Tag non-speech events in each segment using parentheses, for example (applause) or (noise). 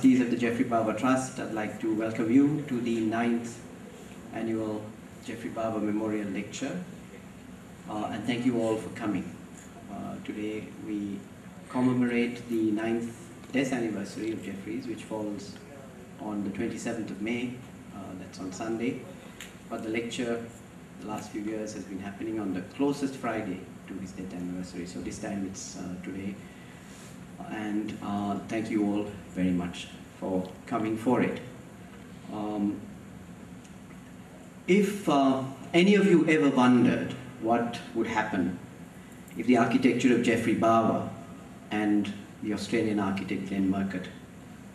trustees of the Geoffrey Bawa Trust, I'd like to welcome you to the ninth annual Geoffrey Bawa Memorial Lecture. Uh, and thank you all for coming. Uh, today we commemorate the ninth death anniversary of Geoffrey's, which falls on the 27th of May, uh, that's on Sunday. But the lecture the last few years has been happening on the closest Friday to his death anniversary. So this time it's uh, today. And uh, thank you all very much for coming for it. Um, if uh, any of you ever wondered what would happen if the architecture of Geoffrey Bawa and the Australian architect Glenn Murcutt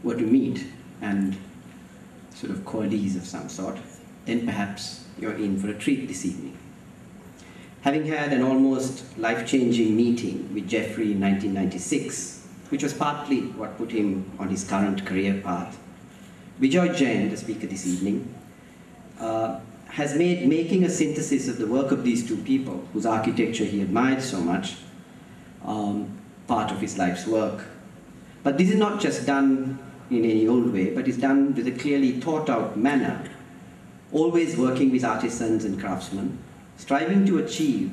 were to meet and sort of coalesce of some sort, then perhaps you're in for a treat this evening. Having had an almost life-changing meeting with Geoffrey in 1996, which was partly what put him on his current career path, Bijoy Jain, the speaker this evening, uh, has made making a synthesis of the work of these two people, whose architecture he admired so much, um, part of his life's work. But this is not just done in any old way, but is done with a clearly thought out manner, always working with artisans and craftsmen, striving to achieve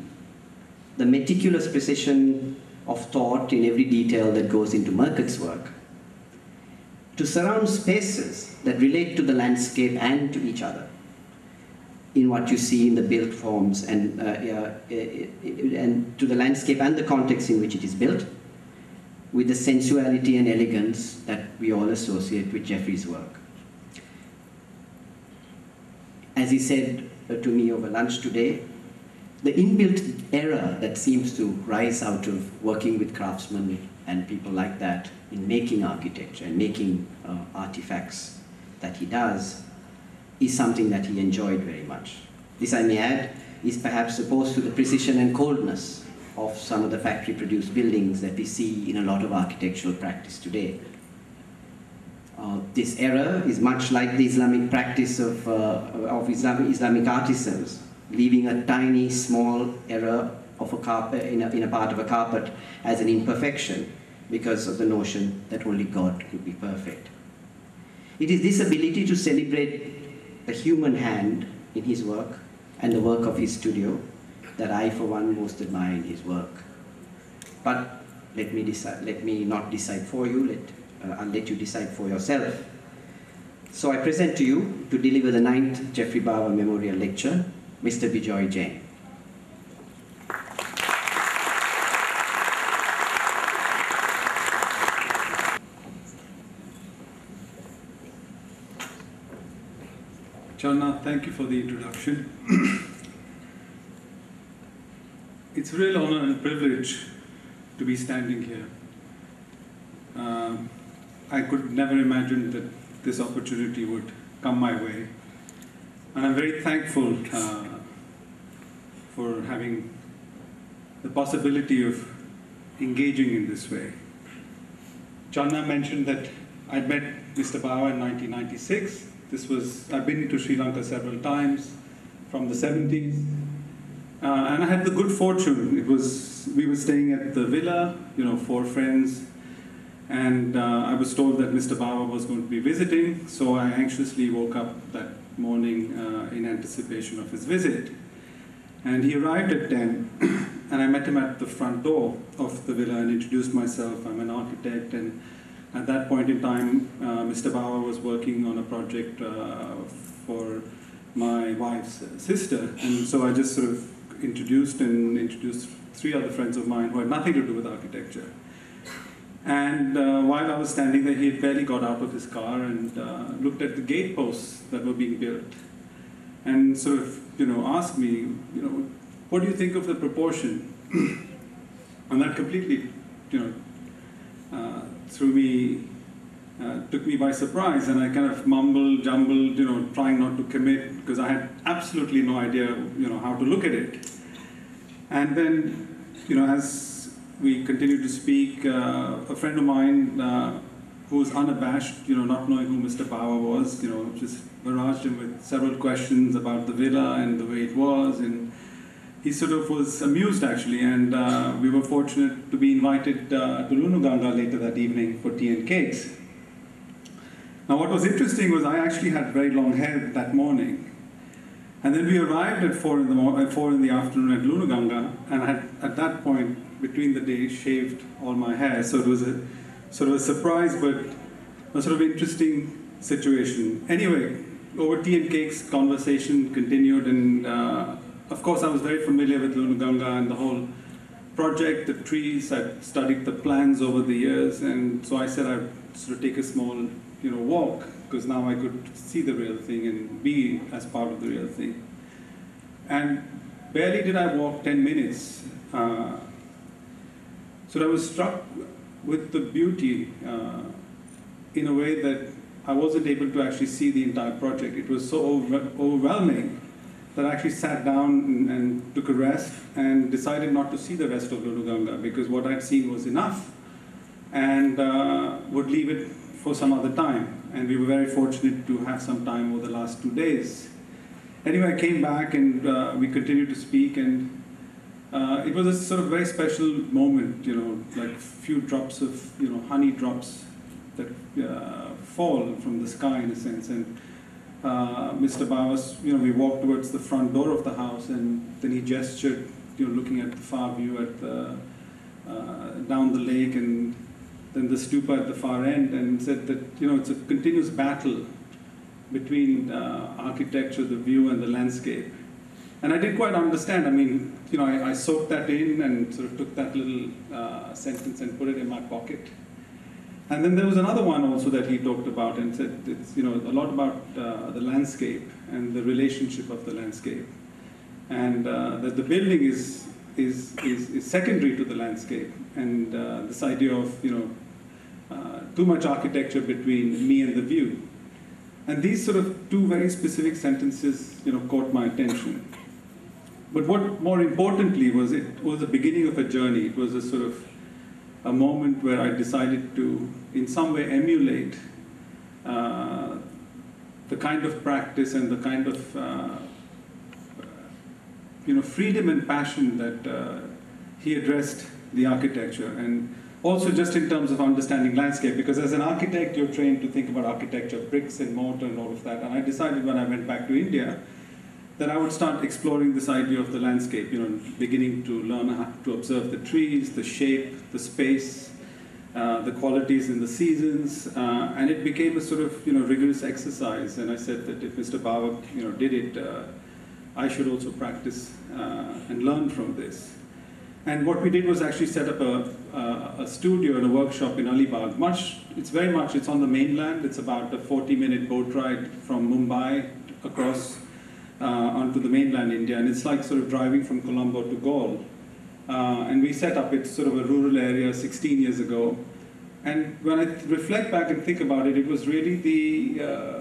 the meticulous precision of thought in every detail that goes into Murcutt's work. To surround spaces that relate to the landscape and to each other in what you see in the built forms and, uh, uh, and to the landscape and the context in which it is built, with the sensuality and elegance that we all associate with Geoffrey's work. As he said uh, to me over lunch today, the inbuilt error that seems to rise out of working with craftsmen and people like that in making architecture and making uh, artifacts that he does is something that he enjoyed very much. This, I may add, is perhaps opposed to the precision and coldness of some of the factory-produced buildings that we see in a lot of architectural practice today. Uh, this error is much like the Islamic practice of, uh, of Islamic, Islamic artisans, leaving a tiny, small error of a carpet, in, a, in a part of a carpet as an imperfection because of the notion that only God could be perfect. It is this ability to celebrate the human hand in his work and the work of his studio that I, for one, most admire in his work. But let me, decide, let me not decide for you, let, uh, I'll let you decide for yourself. So I present to you, to deliver the ninth Geoffrey Bawa Memorial Lecture, Mr. Bijoy Jain. Channa, thank you for the introduction. (clears throat) it's a real honor and privilege to be standing here. Um, I could never imagine that this opportunity would come my way. And I'm very thankful uh, for having the possibility of engaging in this way. Channa mentioned that I'd met Mr. Bawa in 1996 this was, I've been to Sri Lanka several times from the 70s. Uh, and I had the good fortune. It was, we were staying at the villa, you know, four friends. And uh, I was told that Mr. Bawa was going to be visiting, so I anxiously woke up that morning uh, in anticipation of his visit. And he arrived at 10, (clears throat) and I met him at the front door of the villa and introduced myself. I'm an architect, and at that point in time, uh, Mr. Bawa was working on a project uh, for my wife's sister, and so I just sort of introduced and introduced three other friends of mine who had nothing to do with architecture. And uh, while I was standing there, he had barely got out of his car and uh, looked at the gate posts that were being built, and sort of, you know, asked me, you know, what do you think of the proportion? (clears throat) and that completely, you know, uh, threw me, uh, took me by surprise, and I kind of mumbled, jumbled, you know, trying not to commit because I had absolutely no idea, you know, how to look at it. And then, you know, as we continued to speak, uh, a friend of mine uh, who was unabashed, you know, not knowing who Mr. Bawa was, you know, just barraged him with several questions about the villa and the way it was, and he sort of was amused actually, and uh, we were fortunate to be invited uh, to Lunuganga later that evening for tea and cakes. Now, what was interesting was I actually had very long hair that morning. And then we arrived at four in the, mo- at four in the afternoon at Lunuganga, and I had, at that point, between the day, shaved all my hair. So it was a sort of a surprise, but a sort of interesting situation. Anyway, over tea and cakes, conversation continued, and uh, of course, I was very familiar with Lunuganga and the whole project, the trees. I'd studied the plans over the years, and so I said I'd sort of take a small, you know, walk because now I could see the real thing and be as part of the real thing. And barely did I walk 10 minutes. Uh, so I was struck with the beauty uh, in a way that I wasn't able to actually see the entire project. It was so over- overwhelming that I actually sat down and, and took a rest and decided not to see the rest of Lunuganga because what I'd seen was enough and uh, would leave it for some other time. And we were very fortunate to have some time over the last two days. Anyway, I came back and uh, we continued to speak, and uh, it was a sort of very special moment, you know, like few drops of, you know, honey drops that uh, fall from the sky in a sense. And uh, Mr. Bawas, you know, we walked towards the front door of the house, and then he gestured, you know, looking at the far view at the, uh, down the lake and then the stupa at the far end, and said that, you know, it's a continuous battle between uh, architecture, the view, and the landscape. And I didn't quite understand. I mean, you know, I, I soaked that in and sort of took that little uh, sentence and put it in my pocket. And then there was another one also that he talked about and said it's you know a lot about uh, the landscape and the relationship of the landscape, and uh, that the building is, is is is secondary to the landscape, and uh, this idea of you know uh, too much architecture between me and the view, and these sort of two very specific sentences you know caught my attention. But what more importantly was it was the beginning of a journey. It was a sort of a moment where I decided to, in some way, emulate uh, the kind of practice and the kind of uh, you know freedom and passion that uh, he addressed the architecture and also just in terms of understanding landscape because as an architect you're trained to think about architecture bricks and mortar and all of that and i decided when i went back to india that I would start exploring this idea of the landscape, you know, beginning to learn how to observe the trees, the shape, the space, uh, the qualities in the seasons, uh, and it became a sort of, you know, rigorous exercise. And I said that if Mr. Bawa, you know, did it, uh, I should also practice uh, and learn from this. And what we did was actually set up a, a, a studio and a workshop in Alibag. Much, it's very much, it's on the mainland. It's about a 40-minute boat ride from Mumbai across uh, onto the mainland India, and it's like sort of driving from Colombo to Galle. Uh, and we set up, it's sort of a rural area 16 years ago. And when I reflect back and think about it, it was really the uh,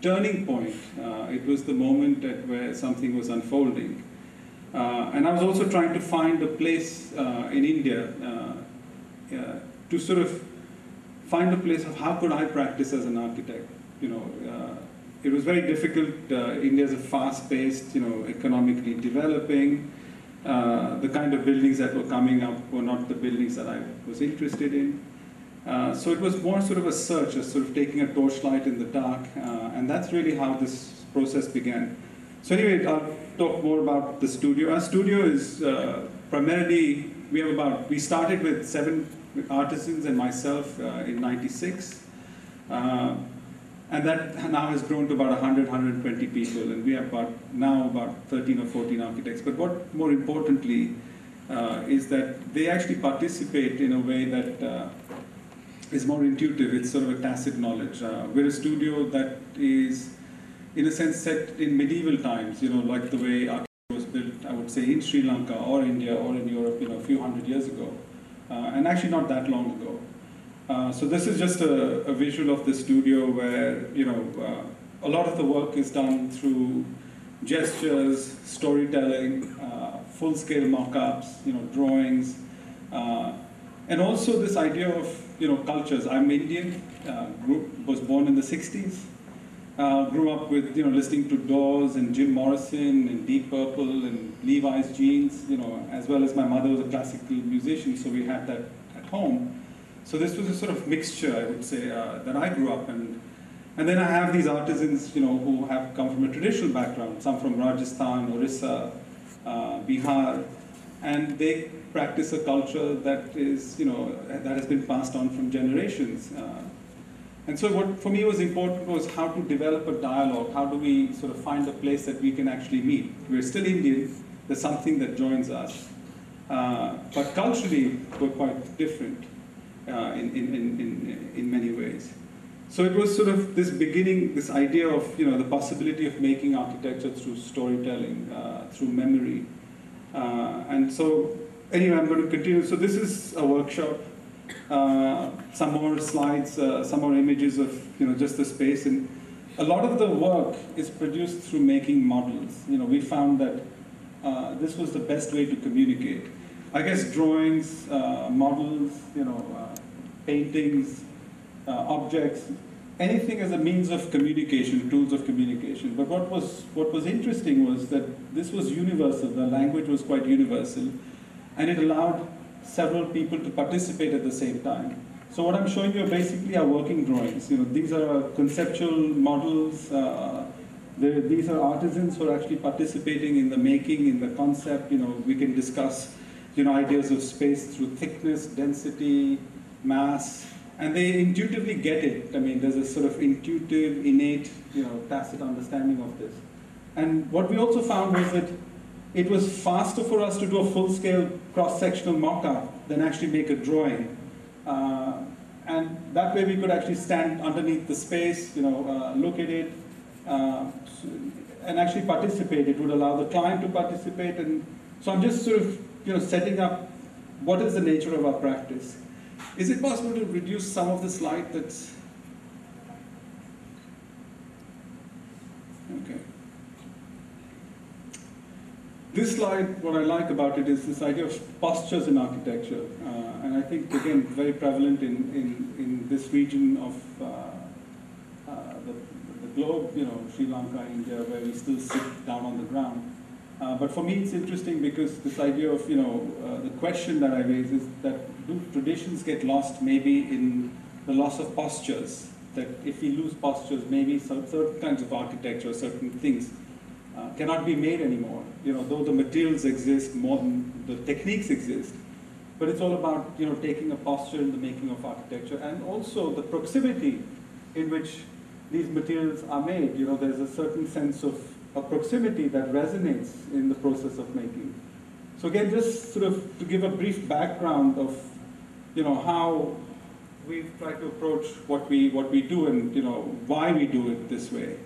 turning point. Uh, it was the moment at where something was unfolding. Uh, and I was also trying to find a place uh, in India to sort of find a place of how could I practice as an architect, you know, it was very difficult. Uh, India is a fast-paced, you know, economically developing. Uh, the kind of buildings that were coming up were not the buildings that I was interested in. Uh, so it was more sort of a search, a sort of taking a torchlight in the dark, uh, and that's really how this process began. So anyway, I'll talk more about the studio. Our studio is uh, primarily, we have about, we started with seven artisans and myself uh, in 96. And that now has grown to about 100, 120 people, and we have about now about 13 or 14 architects. But what more importantly uh, is that they actually participate in a way that uh, is more intuitive. It's sort of a tacit knowledge. Uh, we're a studio that is, in a sense, set in medieval times. You know, like the way architecture was built. I would say in Sri Lanka or India or in Europe. You know, a few hundred years ago, uh, and actually not that long ago. Uh, so this is just a, a, visual of the studio where, you know, uh, a lot of the work is done through gestures, storytelling, uh, full-scale mock-ups, you know, drawings, uh, and also this idea of, you know, cultures. I'm Indian, uh, grew, was born in the 60s, grew up with, you know, listening to Doors and Jim Morrison and Deep Purple and Levi's jeans, you know, as well as my mother was a classical musician, so we had that at home. So this was a sort of mixture, I would say, uh, that I grew up in. And then I have these artisans, you know, who have come from a traditional background, some from Rajasthan, Orissa, uh, Bihar, and they practice a culture that is, you know, that has been passed on from generations. Uh, and so what for me was important was how to develop a dialogue, how do we sort of find a place that we can actually meet. We're still Indian, there's something that joins us. Uh, but culturally, we're quite different in, in, in, in many ways. So it was sort of this beginning, this idea of you know the possibility of making architecture through storytelling, uh, through memory, uh, and so anyway, I'm going to continue. So this is a workshop. Uh, some more slides, uh, some more images of you know just the space, and a lot of the work is produced through making models. You know, we found that uh, this was the best way to communicate. I guess drawings, uh, models, you know, uh, paintings, uh, objects, anything as a means of communication, tools of communication. But what was what was interesting was that this was universal. The language was quite universal, and it allowed several people to participate at the same time. So what I'm showing you are basically our working drawings. You know, these are conceptual models. Uh, these are artisans who are actually participating in the making, in the concept. You know, we can discuss, you know, ideas of space through thickness, density, mass, and they intuitively get it. I mean, there's a sort of intuitive, innate, you know, tacit understanding of this. And what we also found was that it was faster for us to do a full-scale cross-sectional mock-up than actually make a drawing. Uh, and that way we could actually stand underneath the space, you know, uh, look at it, uh, and actually participate. It would allow the client to participate. And so I'm just sort of, you know, setting up what is the nature of our practice. Is it possible to reduce some of the slide that's okay? This slide, what I like about it is this idea of postures in architecture, uh, and I think again very prevalent in in, in this region of uh, uh, the, the globe, you know, Sri Lanka, India, where we still sit down on the ground. Uh, but for me, it's interesting because this idea of, you know, uh, the question that I raise is that do traditions get lost maybe in the loss of postures? That if we lose postures, maybe some certain kinds of architecture, certain things uh, cannot be made anymore. You know, though the materials exist, more than the techniques exist, but it's all about, you know, taking a posture in the making of architecture and also the proximity in which these materials are made. You know, there's a certain sense of a proximity that resonates in the process of making. So again, just sort of to give a brief background of, you know, how we've tried to approach what we what we do and you know why we do it this way.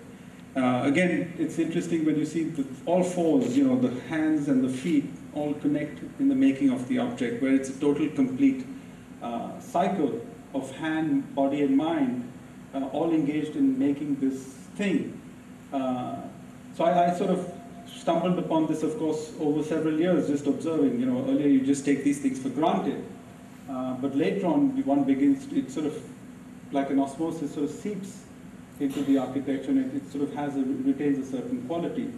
Uh, again, it's interesting when you see the, all fours, you know, the hands and the feet all connect in the making of the object, where it's a total complete uh, cycle of hand, body, and mind, uh, all engaged in making this thing. Uh, so I, I, sort of stumbled upon this, of course, over several years, just observing. You know, earlier you just take these things for granted, uh, but later on one begins. To, it sort of like an osmosis sort of seeps into the architecture, and it, it sort of has a, retains a certain quality.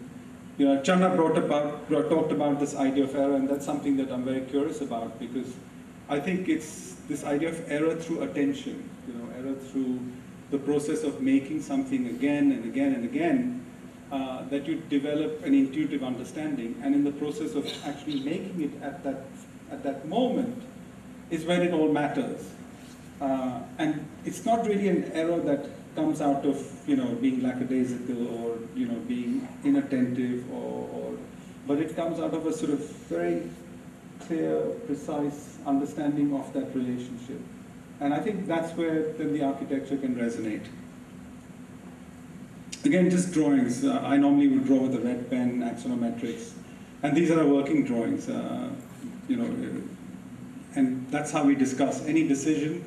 You know, Channa brought about brought, talked about this idea of error, and that's something that I'm very curious about because I think it's this idea of error through attention. You know, error through the process of making something again and again and again uh, that you develop an intuitive understanding, and in the process of actually making it at that at that moment is where it all matters. Uh, and it's not really an error that comes out of you know being lackadaisical or you know being inattentive or, or but it comes out of a sort of very clear, precise understanding of that relationship. And I think that's where then the architecture can resonate. Again, just drawings. Uh, I normally would draw with a red pen, axonometrics, and these are working drawings. Uh, you know, and that's how we discuss any decision.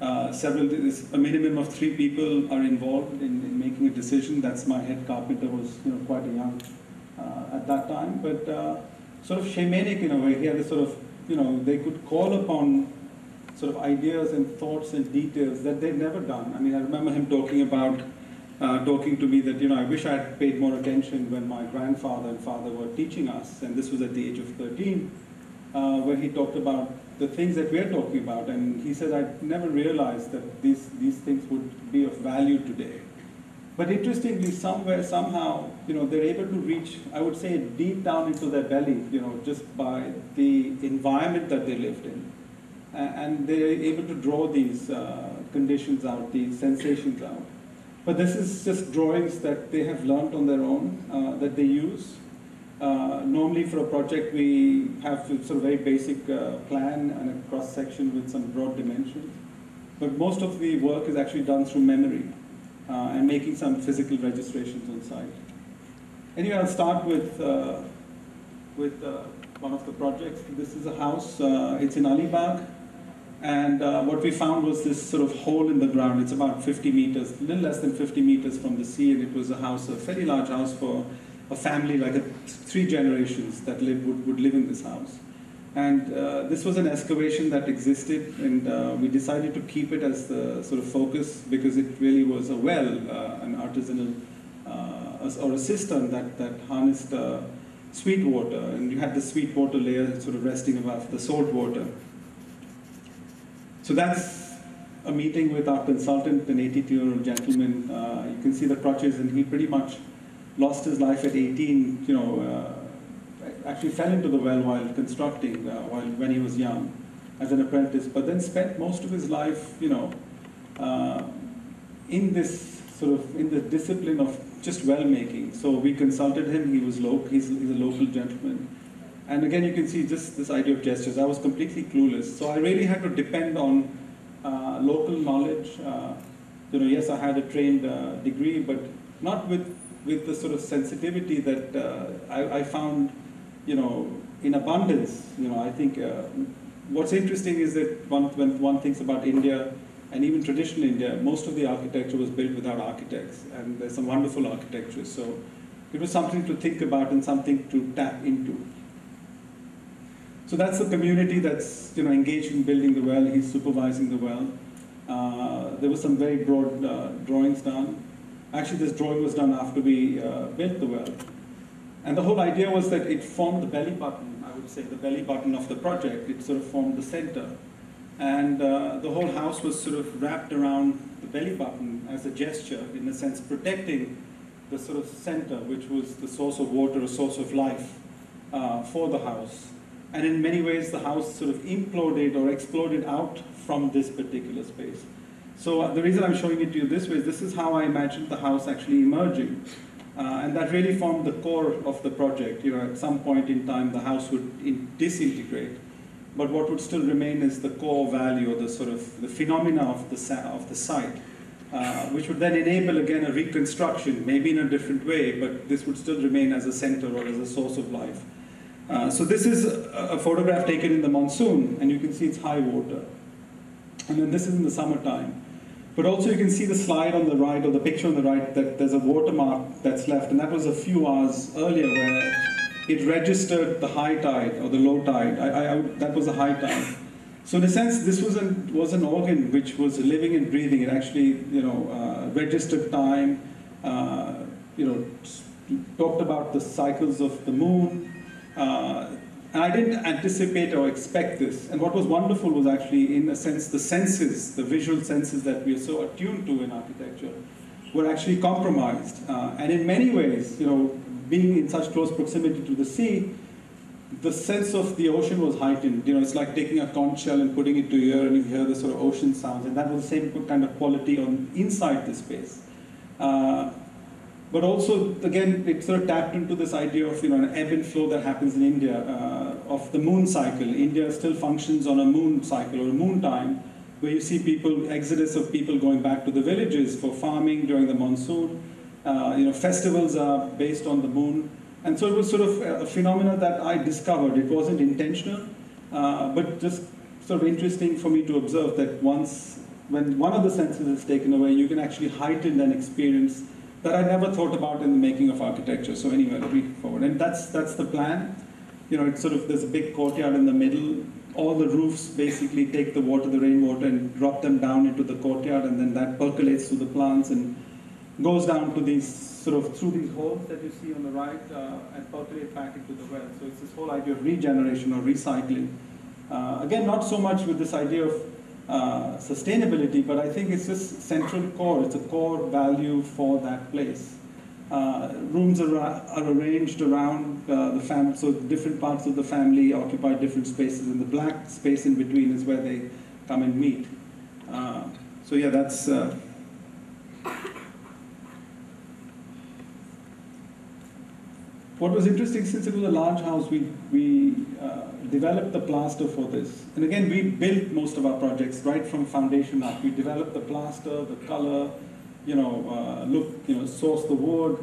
Uh, several, a minimum of three people are involved in, in, making a decision. That's my head carpenter was, you know, quite a young uh, at that time, but uh, sort of shamanic in a way. He had a sort of, you know, they could call upon sort of ideas and thoughts and details that they'd never done. I mean, I remember him talking about uh, talking to me that, you know, I wish I had paid more attention when my grandfather and father were teaching us, and this was at the age of 13, uh, where he talked about the things that we're talking about. And he said, I never realized that these, these things would be of value today. But interestingly, somewhere, somehow, you know, they're able to reach, I would say, deep down into their belly, you know, just by the environment that they lived in. And they're able to draw these uh, conditions out, these sensations out. But this is just drawings that they have learned on their own, uh, that they use. Uh, normally for a project, we have sort of very basic uh, plan and a cross section with some broad dimensions. But most of the work is actually done through memory uh, and making some physical registrations on site. Anyway, I'll start with, uh, with uh, one of the projects. This is a house, uh, it's in Alibag. And what we found was this sort of hole in the ground. It's about 50 meters, a little less than 50 meters from the sea, and it was a house, a fairly large house for a family, like a, three generations that live, would, would live in this house. And uh, this was an excavation that existed, and uh, we decided to keep it as the sort of focus because it really was a well, uh, an artisanal, uh, or a cistern that, that harnessed uh, sweet water, and you had the sweet water layer sort of resting above the salt water. So that's a meeting with our consultant, an 82-year-old gentleman. Uh, you can see the crutches, and he pretty much lost his life at 18, you know, uh, actually fell into the well while constructing, uh, while when he was young, as an apprentice, but then spent most of his life, you know, uh, in this sort of, in the discipline of just well making. So we consulted him, he was local, he's, he's a local gentleman. And again, you can see just this idea of gestures. I was completely clueless. So I really had to depend on uh, local knowledge. Uh, you know, yes, I had a trained uh, degree, but not with with the sort of sensitivity that uh, I, I, found, you know, in abundance. You know, I think uh, what's interesting is that one, when one thinks about India, and even traditional India, most of the architecture was built without architects, and there's some wonderful architecture. So it was something to think about and something to tap into. So that's the community that's you know engaged in building the well. He's supervising the well. Uh, there were some very broad uh, drawings done. Actually, this drawing was done after we uh, built the well. And the whole idea was that it formed the belly button, I would say, the belly button of the project. It sort of formed the center. And uh, the whole house was sort of wrapped around the belly button as a gesture, in a sense, protecting the sort of center, which was the source of water, a source of life uh, for the house. And in many ways, the house sort of imploded or exploded out from this particular space. So uh, the reason I'm showing it to you this way is this is how I imagined the house actually emerging. Uh, and that really formed the core of the project. You know, at some point in time, the house would disintegrate. But what would still remain is the core value or the sort of the phenomena of the, of the site, uh, which would then enable again a reconstruction, maybe in a different way, but this would still remain as a center or as a source of life. Uh, so this is a, a photograph taken in the monsoon, and you can see it's high water. And then this is in the summertime. But also you can see the slide on the right, or the picture on the right, that there's a watermark that's left, and that was a few hours earlier where it registered the high tide or the low tide. I, I, that was a high tide. So in a sense, this was an, was an organ which was living and breathing. It actually, you know, uh, registered time, uh, you know, talked about the cycles of the moon, uh, and I didn't anticipate or expect this. And what was wonderful was actually, in a sense, the senses, the visual senses that we are so attuned to in architecture, were actually compromised. Uh, and in many ways, you know, being in such close proximity to the sea, the sense of the ocean was heightened. You know, it's like taking a conch shell and putting it to your ear, and you hear the sort of ocean sounds, and that was the same kind of quality on inside the space. Uh, but also, again, it sort of tapped into this idea of you know an ebb and flow that happens in India uh, of the moon cycle. India still functions on a moon cycle or a moon time, where you see people exodus of people going back to the villages for farming during the monsoon. Uh, you know, festivals are based on the moon, and so it was sort of a phenomena that I discovered. It wasn't intentional, uh, but just sort of interesting for me to observe that once when one of the senses is taken away, you can actually heighten an experience that I never thought about in the making of architecture. So anyway, read forward. And that's, that's the plan. You know, it's sort of, there's a big courtyard in the middle. All the roofs basically take the water, the rainwater, and drop them down into the courtyard, and then that percolates through the plants and goes down to these sort of through these holes that you see on the right uh, and percolate back into the well. So it's this whole idea of regeneration or recycling. Uh, again, not so much with this idea of uh, sustainability, but I think it's just central core. It's a core value for that place. Uh, rooms are, are, arranged around uh, the family, so different parts of the family occupy different spaces, and the black space in between is where they come and meet. Uh, so yeah, that's. Uh, what was interesting, since it was a large house, we, we developed the plaster for this. And again, we built most of our projects right from foundation up. We developed the plaster, the color, you know, uh, look, you know, source the wood.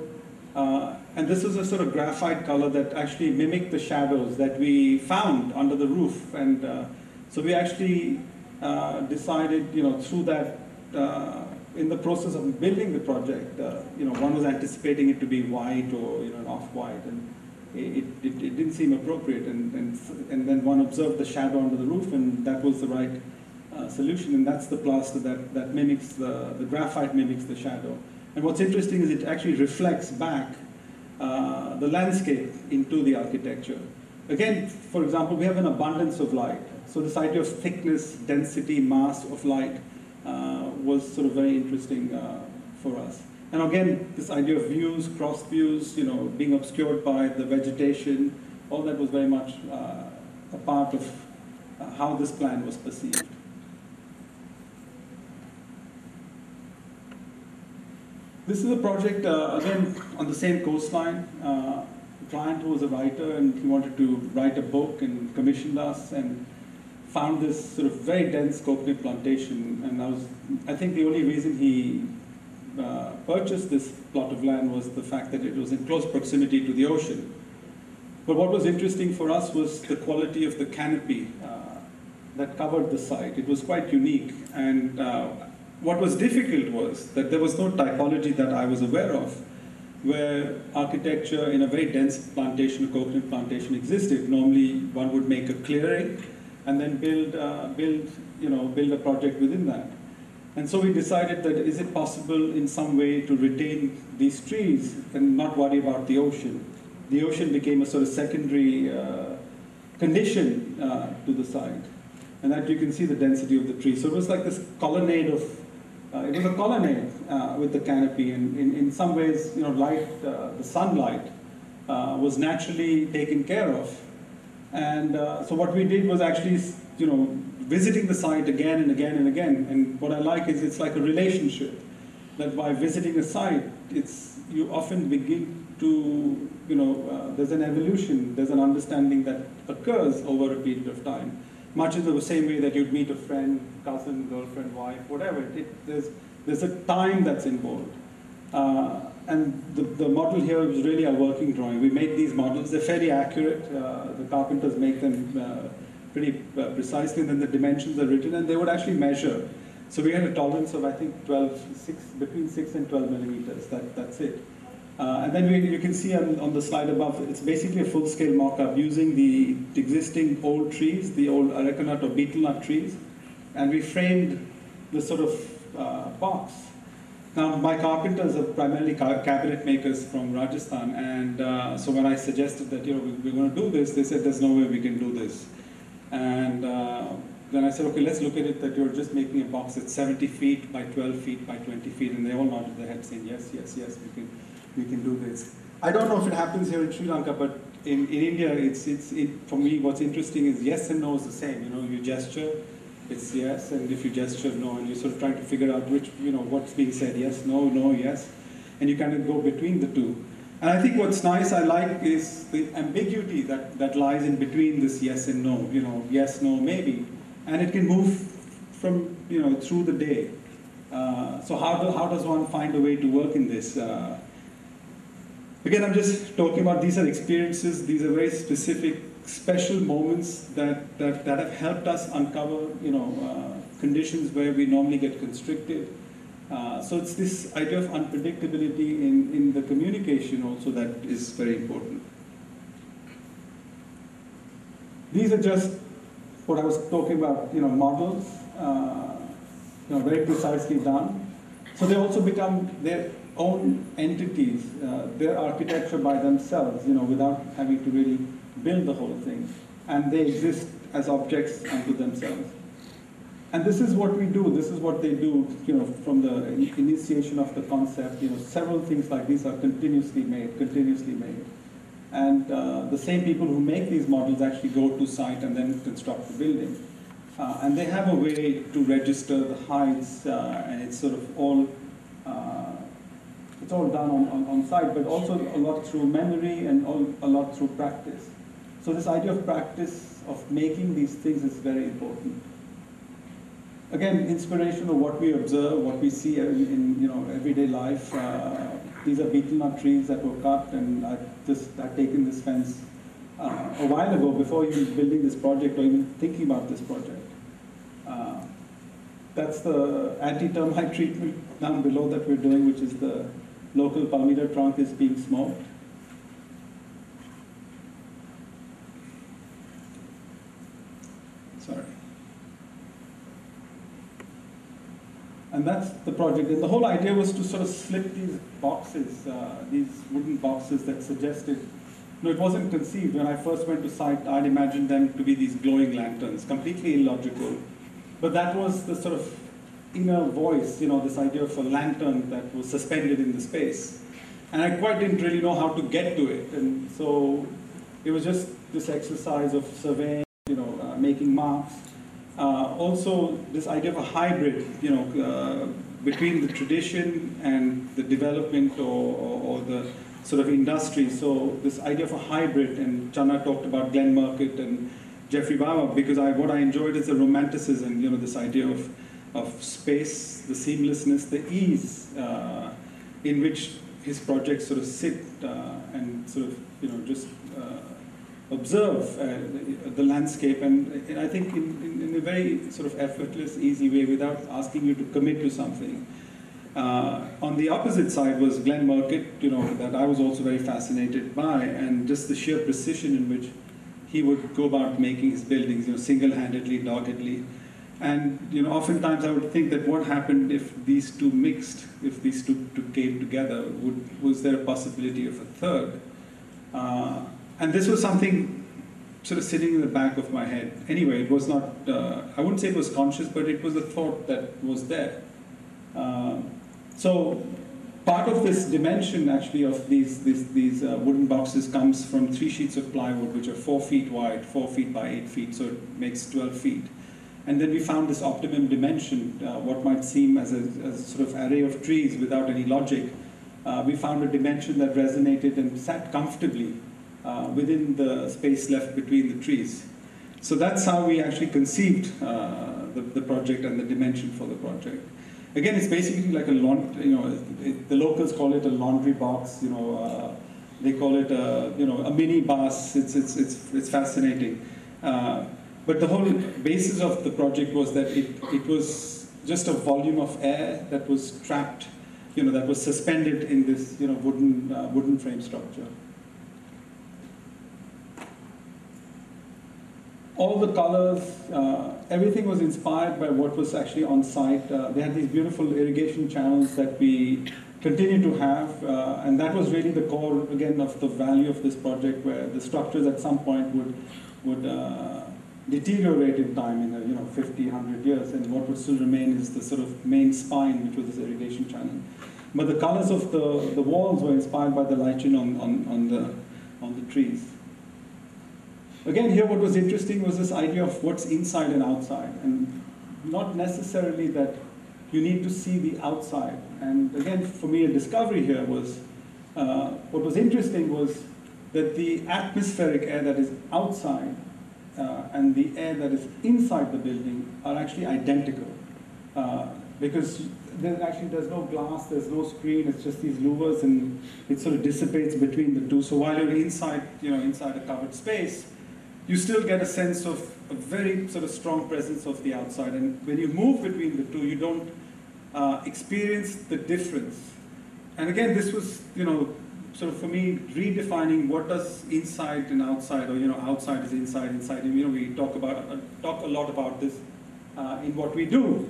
Uh, and this is a sort of graphite color that actually mimicked the shadows that we found under the roof. And uh, so we actually uh, decided, you know, through that, uh, in the process of building the project, uh, you know, one was anticipating it to be white or, you know, off-white. And it, it, it, didn't seem appropriate. And, and, and then one observed the shadow under the roof, and that was the right uh, solution. And that's the plaster that, that mimics the, the graphite mimics the shadow. And what's interesting is it actually reflects back uh, the landscape into the architecture. Again, for example, we have an abundance of light. So this idea of thickness, density, mass of light uh, was sort of very interesting uh, for us. And again, this idea of views, cross views, you know, being obscured by the vegetation, all that was very much uh, a part of uh, how this plan was perceived. This is a project, uh, again, on the same coastline. Uh, a client who was a writer and he wanted to write a book and commissioned us and found this sort of very dense coconut plantation. And I was, I think the only reason he uh, purchased this plot of land was the fact that it was in close proximity to the ocean. But what was interesting for us was the quality of the canopy uh, that covered the site. It was quite unique. And uh, what was difficult was that there was no typology that I was aware of where architecture in a very dense plantation, a coconut plantation existed. Normally one would make a clearing and then build, uh, build, you know, build a project within that. And so we decided that is it possible in some way to retain these trees and not worry about the ocean. The ocean became a sort of secondary uh, condition uh, to the site. And that you can see the density of the tree. So it was like this colonnade of, uh, it was a colonnade uh, with the canopy. And in, in some ways, you know, light, uh, the sunlight uh, was naturally taken care of. And so what we did was actually, you know, visiting the site again and again and again. And what I like is it's like a relationship. That by visiting a site, it's you often begin to, you know, uh, there's an evolution, there's an understanding that occurs over a period of time. Much in the same way that you'd meet a friend, cousin, girlfriend, wife, whatever. It, there's, there's a time that's involved. Uh, and the, the model here is really a working drawing. We made these models, they're fairly accurate. Uh, the carpenters make them uh, pretty uh, precisely, then the dimensions are written, and they would actually measure. So we had a tolerance of, I think, 12, 6, between 6 and 12 millimeters. That, that's it. Uh, and then we, you can see on, on the slide above, it's basically a full-scale mock-up using the existing old trees, the old arecanut or betel nut trees, and we framed the sort of uh, box. Now, my carpenters are primarily cabinet makers from Rajasthan, and uh, so when I suggested that you know we, are going to do this, they said there's no way we can do this. And uh, then I said, okay, let's look at it that you're just making a box that's 70 feet by 12 feet by 20 feet. And they all nodded their head saying, yes, yes, yes, we can, we can do this. I don't know if it happens here in Sri Lanka, but in, in India, it's, it's, it, for me, what's interesting is yes and no is the same. You know, you gesture, it's yes, and if you gesture, no, and you're sort of trying to figure out which, you know, what's being said, yes, no, no, yes. And you kind of go between the two. And I think what's nice, I like, is the ambiguity that, that lies in between this yes and no, you know, yes, no, maybe. And it can move from, you know, through the day. Uh, so how, do, how does one find a way to work in this? Uh, again, I'm just talking about these are experiences, these are very specific, special moments that, that, that have helped us uncover, you know, uh, conditions where we normally get constricted. Uh, so it's this idea of unpredictability in, in the communication also that is very important. These are just what I was talking about, you know, models, uh, you know, very precisely done. So they also become their own entities, uh, their architecture by themselves, you know, without having to really build the whole thing. And they exist as objects unto themselves. And this is what we do, this is what they do, you know, from the initiation of the concept, you know, several things like these are continuously made, continuously made. And uh, the same people who make these models actually go to site and then construct the building. Uh, and they have a way to register the heights, uh, and it's sort of all, uh, it's all done on, on, on, site, but also a lot through memory and all, a lot through practice. So this idea of practice, of making these things is very important. Again, inspiration of what we observe, what we see in, you know, everyday life. Uh, these are betel nut trees that were cut, and I've just I've taken this fence uh, a while ago before even building this project or even thinking about this project. Uh, that's the anti-termite (laughs) treatment down below that we're doing, which is the local palmyra trunk is being smoked. Sorry. And that's the project. And the whole idea was to sort of slip these boxes, uh, these wooden boxes that suggested no, it wasn't conceived. When I first went to site, I'd imagined them to be these glowing lanterns, completely illogical. But that was the sort of inner voice, you know, this idea of a lantern that was suspended in the space. And I quite didn't really know how to get to it. And so it was just this exercise of surveying, you know, uh, making marks. Uh, also, this idea of a hybrid, you know, uh, between the tradition and the development or, or, or, the sort of industry. So this idea of a hybrid, and Channa talked about Glenn Murcutt and Geoffrey Bawa because I, what I enjoyed is the romanticism, you know, this idea of, of space, the seamlessness, the ease uh, in which his projects sort of sit uh, and sort of, you know, just uh, observe uh, the landscape. And, and I think in, in, in, a very sort of effortless, easy way without asking you to commit to something. Uh, on the opposite side was Glenn Murcutt, you know, that I was also very fascinated by, and just the sheer precision in which he would go about making his buildings, you know, single-handedly, doggedly. And you know, oftentimes I would think that what happened if these two mixed, if these two, two came together, would, was there a possibility of a third? Uh, and this was something sort of sitting in the back of my head. Anyway, it was not, uh, I wouldn't say it was conscious, but it was a thought that was there. Uh, so part of this dimension actually of these, these, these uh, wooden boxes comes from three sheets of plywood which are four feet wide, four feet by eight feet, so it makes 12 feet. And then we found this optimum dimension, uh, what might seem as a, as a, sort of array of trees without any logic. Uh, we found a dimension that resonated and sat comfortably uh, within the space left between the trees. So that's how we actually conceived uh, the, the project and the dimension for the project. Again, it's basically like a laundry, you know, it, the locals call it a laundry box, you know, uh, they call it a, you know, a mini bus. It's, it's, it's, it's fascinating. Uh, but the whole basis of the project was that it, it was just a volume of air that was trapped, you know, that was suspended in this, you know, wooden, uh, wooden frame structure. All the colors, uh, everything was inspired by what was actually on site. Uh, they had these beautiful irrigation channels that we continue to have, uh, and that was really the core, again, of the value of this project, where the structures at some point would, would uh, deteriorate in time in, you know, 50, 100 years, and what would still remain is the sort of main spine, which was this irrigation channel. But the colors of the, the walls were inspired by the lichen on, on, on, the, on the trees. Again, here what was interesting was this idea of what's inside and outside, and not necessarily that you need to see the outside. And again, for me, a discovery here was, uh, what was interesting was that the atmospheric air that is outside uh, and the air that is inside the building are actually identical. Uh, because there actually there's no glass, there's no screen, it's just these louvers and it sort of dissipates between the two. So while you're inside, you know, inside a covered space, you still get a sense of a very sort of strong presence of the outside. And when you move between the two, you don't uh, experience the difference. And again, this was, you know, sort of for me, redefining what does inside and outside, or, you know, outside is inside, inside. And, you know, we talk about, uh, talk a lot about this uh, in what we do.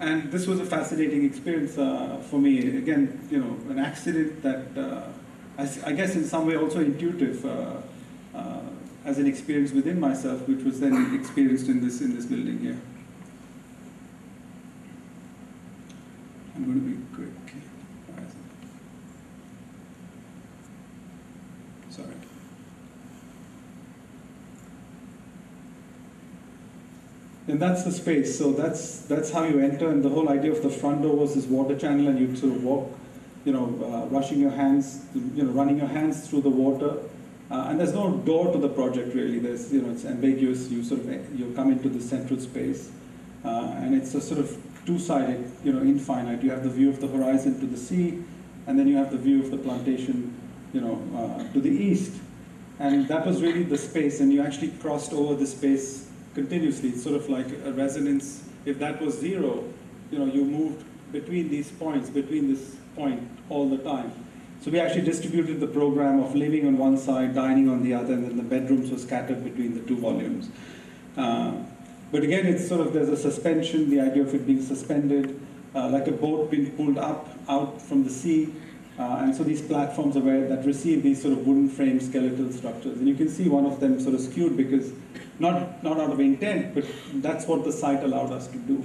And this was a fascinating experience uh, for me. Again, you know, an accident that, uh, I, I, guess in some way also intuitive. Uh, as an experience within myself, which was then experienced in this in this building here. I'm going to be quick. Sorry. And that's the space. So that's that's how you enter. And the whole idea of the front door was this water channel, and you sort of walk, you know, uh, rushing your hands, you know, running your hands through the water. Uh, and there's no door to the project really. There's, you know, it's ambiguous. You sort of you come into the central space, uh, and it's a sort of two-sided, you know, infinite. You have the view of the horizon to the sea, and then you have the view of the plantation, you know, uh, to the east. And that was really the space, and you actually crossed over the space continuously. It's sort of like a resonance. If that was zero, you know, you moved between these points, between this point all the time. So we actually distributed the program of living on one side, dining on the other, and then the bedrooms were scattered between the two volumes. Uh, but again, it's sort of there's a suspension, the idea of it being suspended, uh, like a boat being pulled up out from the sea. Uh, and so these platforms are where that receive these sort of wooden frame skeletal structures. And you can see one of them sort of skewed because not, not out of intent, but that's what the site allowed us to do.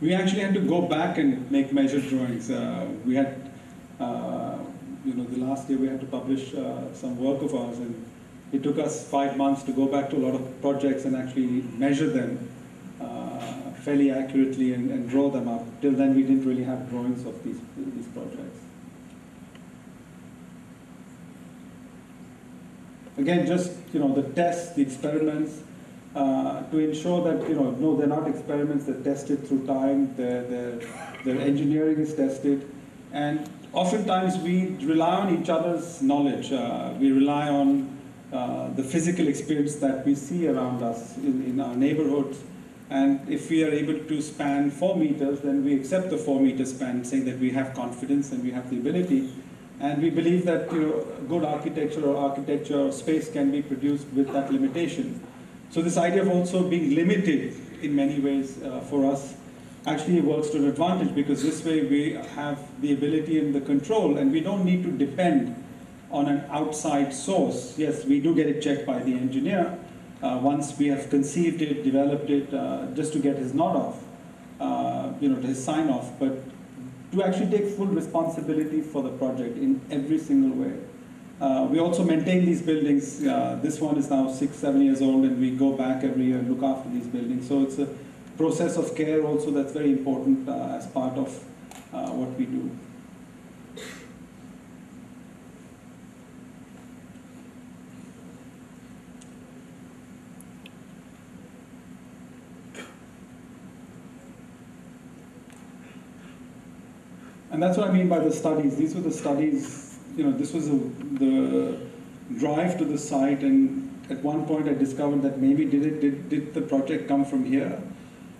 We actually had to go back and make measure drawings. Uh, we had, uh, you know, the last year we had to publish uh, some work of ours, and it took us five months to go back to a lot of projects and actually measure them uh, fairly accurately and, and draw them up. Till then, we didn't really have drawings of these, these projects. Again, just, you know, the tests, the experiments, uh, to ensure that, you know, no, they're not experiments, they're tested through time, their, their, their engineering is tested. And oftentimes we rely on each other's knowledge. Uh, we rely on uh, the physical experience that we see around us in, in our neighborhoods. And if we are able to span four meters, then we accept the four meter span, saying that we have confidence and we have the ability. And we believe that you know, good architecture or architecture or space can be produced with that limitation. So this idea of also being limited in many ways uh, for us actually works to an advantage because this way we have the ability and the control and we don't need to depend on an outside source. Yes, we do get it checked by the engineer uh, once we have conceived it, developed it, uh, just to get his nod off, uh, you know, his sign off, but to actually take full responsibility for the project in every single way. Uh, we also maintain these buildings. Uh, this one is now six, seven years old, and we go back every year and look after these buildings. So it's a process of care also that's very important uh, as part of uh, what we do. And that's what I mean by the studies. These were the studies, you know, this was a, the drive to the site, and at one point I discovered that maybe did it did, did the project come from here?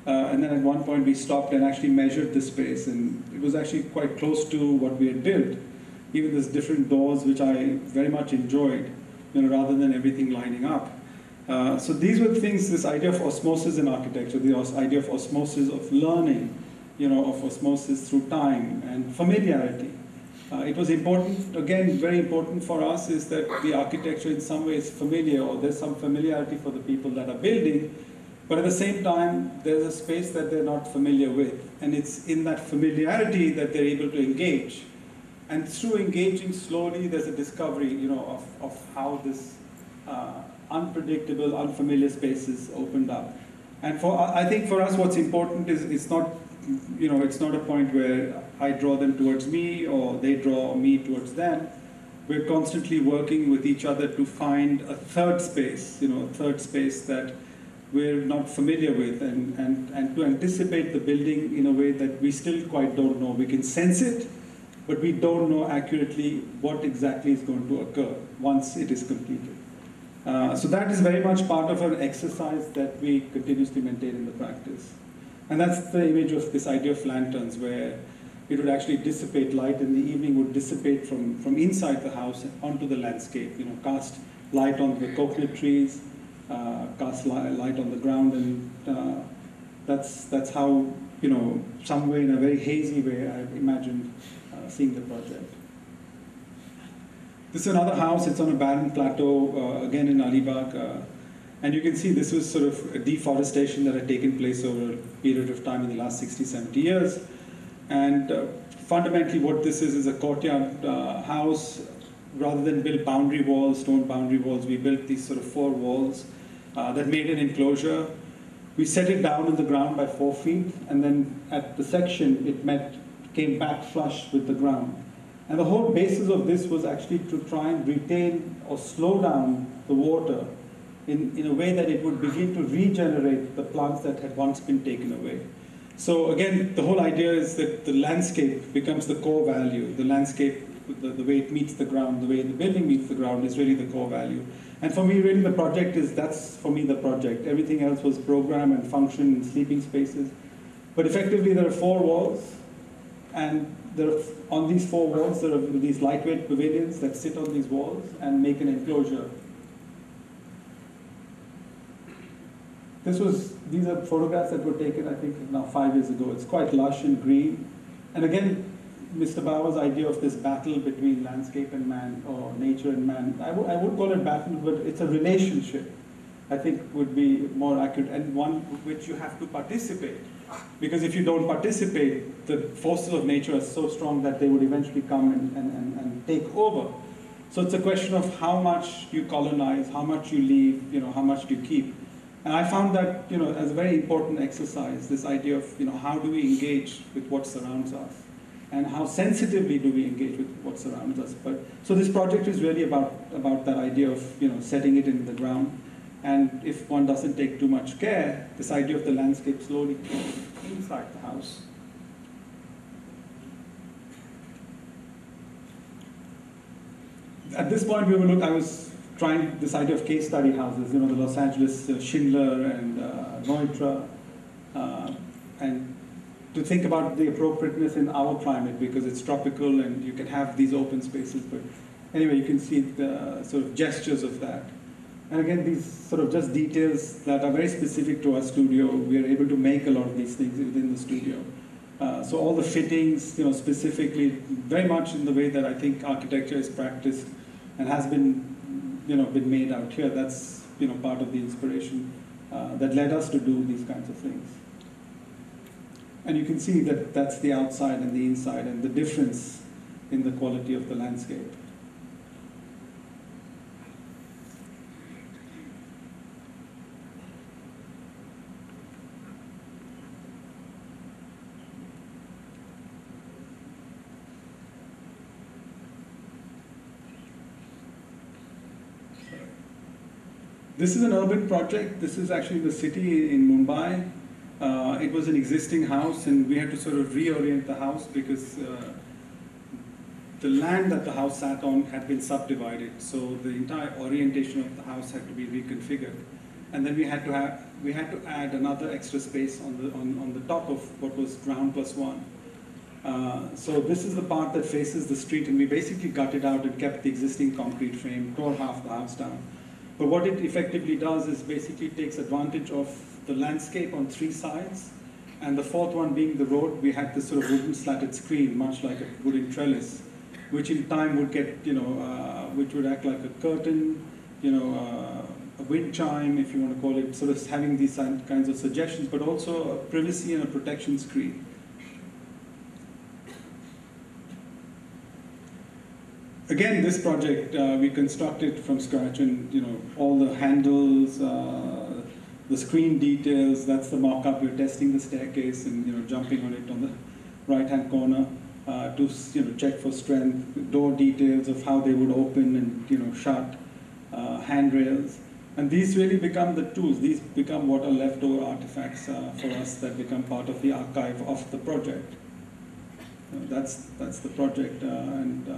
Uh, and then at one point we stopped and actually measured the space, and it was actually quite close to what we had built. Even there's different doors, which I very much enjoyed, you know, rather than everything lining up. Uh, so these were things, this idea of osmosis in architecture, the idea of osmosis of learning, you know, of osmosis through time and familiarity. Uh, it was important, again, very important for us is that the architecture in some way is familiar or there's some familiarity for the people that are building, but at the same time, there's a space that they're not familiar with. And it's in that familiarity that they're able to engage. And through engaging slowly, there's a discovery, you know, of, of how this uh, unpredictable, unfamiliar spaces opened up. And for I think for us, what's important is it's not you know, it's not a point where I draw them towards me or they draw me towards them. We're constantly working with each other to find a third space, you know, a third space that we're not familiar with and, and, and to anticipate the building in a way that we still quite don't know. We can sense it, but we don't know accurately what exactly is going to occur once it is completed. Uh, so that is very much part of an exercise that we continuously maintain in the practice. And that's the image of this idea of lanterns, where it would actually dissipate light in the evening, would dissipate from, from inside the house onto the landscape, you know, cast light on the coconut trees, uh, cast li- light on the ground, and uh, that's, that's how you know, some way in a very hazy way, I imagined uh, seeing the project. This is another house. It's on a barren plateau, uh, again in Alibag. Uh, and you can see this was sort of deforestation that had taken place over a period of time in the last 60, 70 years. And uh, fundamentally what this is is a courtyard uh, house. Rather than build boundary walls, stone boundary walls, we built these sort of four walls uh, that made an enclosure. We set it down in the ground by four feet, and then at the section it met, came back flush with the ground. And the whole basis of this was actually to try and retain or slow down the water in, in a way that it would begin to regenerate the plants that had once been taken away. So again, the whole idea is that the landscape becomes the core value. The landscape, the, the way it meets the ground, the way the building meets the ground is really the core value. And for me, really the project is, that's for me the project. Everything else was program and function and sleeping spaces. But effectively there are four walls, and there are, on these four walls there are these lightweight pavilions that sit on these walls and make an enclosure This was, these are photographs that were taken, I think, now five years ago. It's quite lush and green. And again, Mr. Bawa's idea of this battle between landscape and man, or nature and man, I, I would call it battle, but it's a relationship, I think would be more accurate, and one which you have to participate. Because if you don't participate, the forces of nature are so strong that they would eventually come and, and, and, and take over. So it's a question of how much you colonize, how much you leave, you know, how much do you keep. And I found that, you know, as a very important exercise, this idea of, you know, how do we engage with what surrounds us? And how sensitively do we engage with what surrounds us? But, so this project is really about, about that idea of, you know, setting it in the ground. And if one doesn't take too much care, this idea of the landscape slowly inside the house. At this point, we were look, I was trying this idea of case study houses, you know, the Los Angeles uh, Schindler and uh, Neutra, uh, and to think about the appropriateness in our climate because it's tropical and you can have these open spaces. But anyway, you can see the sort of gestures of that. And again, these sort of just details that are very specific to our studio. We are able to make a lot of these things within the studio. Uh, so all the fittings, you know, specifically, very much in the way that I think architecture is practiced and has been you know, been made out here. That's you know, part of the inspiration uh, that led us to do these kinds of things. And you can see that that's the outside and the inside and the difference in the quality of the landscape. This is an urban project. This is actually the city in Mumbai. Uh, it was an existing house and we had to sort of reorient the house because uh, the land that the house sat on had been subdivided. So the entire orientation of the house had to be reconfigured. And then we had to have, we had to add another extra space on the, on, on the top of what was ground plus one. Uh, so this is the part that faces the street and we basically gutted out and kept the existing concrete frame, tore half the house down. But what it effectively does is basically takes advantage of the landscape on three sides, and the fourth one being the road, we had this sort of wooden slatted screen, much like a wooden trellis, which in time would get, you know, uh, which would act like a curtain, you know, uh, a wind chime, if you want to call it, sort of having these kinds of suggestions, but also a privacy and a protection screen. Again, this project uh, we constructed from scratch, and you know all the handles, uh, the screen details. That's the mock-up. We're testing the staircase and you know jumping on it on the right-hand corner uh, to you know check for strength. Door details of how they would open and you know shut. Uh, handrails. And these really become the tools. These become what are leftover artifacts uh, for us that become part of the archive of the project. that's that's the project, uh, and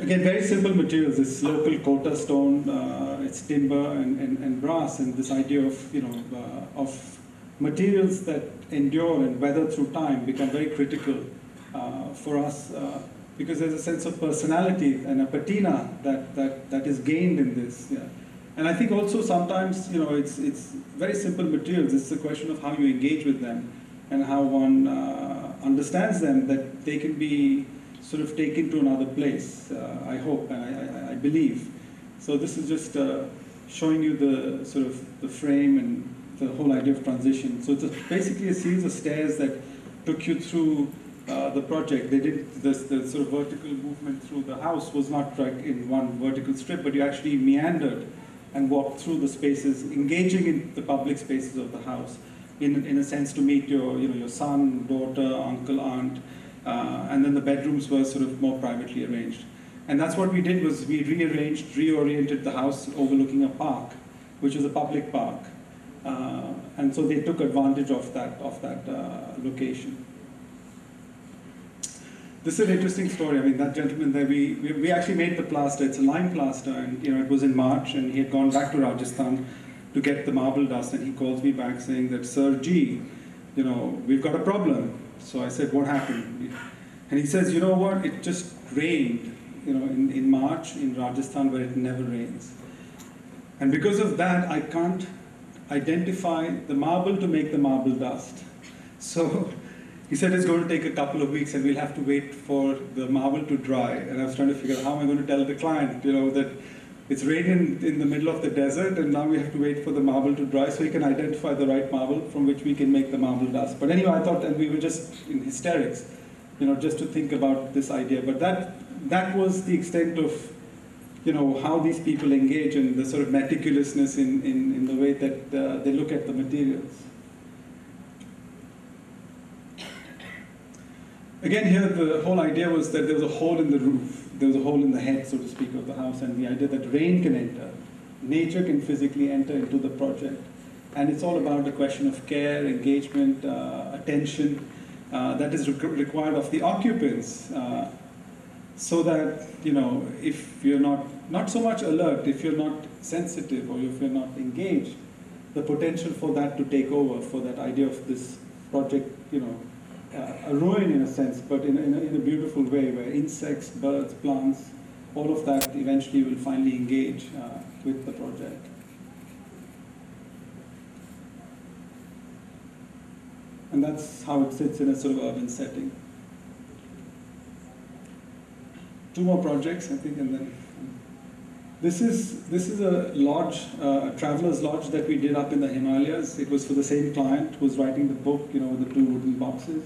Again, very simple materials. It's local kota stone, uh, it's timber and, and, and, brass, and this idea of, you know, uh, of materials that endure and weather through time become very critical uh, for us uh, because there's a sense of personality and a patina that, that, that is gained in this. Yeah. And I think also sometimes, you know, it's, it's very simple materials. It's a question of how you engage with them and how one uh, understands them that they can be sort of taken to another place, uh, I hope and I, I, I, believe. So this is just uh, showing you the sort of the frame and the whole idea of transition. So it's a, basically a series of stairs that took you through uh, the project. They did this, the sort of vertical movement through the house was not like in one vertical strip, but you actually meandered and walked through the spaces, engaging in the public spaces of the house, in, in a sense to meet your, you know, your son, daughter, uncle, aunt, uh, and then the bedrooms were sort of more privately arranged. And that's what we did was we rearranged, reoriented the house overlooking a park, which is a public park. Uh, and so they took advantage of that, of that uh, location. This is an interesting story. I mean, that gentleman there, we, we, we, actually made the plaster. It's a lime plaster, and you know, it was in March, and he had gone back to Rajasthan to get the marble dust, and he calls me back saying that, Sir G, you know, we've got a problem. So I said, what happened? And he says, you know what, it just rained, you know, in, in March in Rajasthan where it never rains. And because of that, I can't identify the marble to make the marble dust. So he said it's going to take a couple of weeks and we'll have to wait for the marble to dry. And I was trying to figure out how am I going to tell the client, you know, that it's raining in the middle of the desert and now we have to wait for the marble to dry so we can identify the right marble from which we can make the marble dust. But anyway, I thought, and we were just in hysterics, you know, just to think about this idea. But that, that was the extent of, you know, how these people engage and the sort of meticulousness in, in, in the way that uh, they look at the materials. Again, here the whole idea was that there was a hole in the roof, there was a hole in the head, so to speak, of the house, and the idea that rain can enter, nature can physically enter into the project. And it's all about the question of care, engagement, uh, attention uh, that is re required of the occupants. Uh, so that, you know, if you're not, not so much alert, if you're not sensitive or if you're not engaged, the potential for that to take over, for that idea of this project, you know, a ruin in a sense, but in, in, a, in a beautiful way where insects, birds, plants, all of that eventually will finally engage uh, with the project. And that's how it sits in a sort of urban setting. Two more projects, I think, and then. This is, this is a lodge, uh, a traveler's lodge that we did up in the Himalayas. It was for the same client who was writing the book, you know, the two wooden boxes.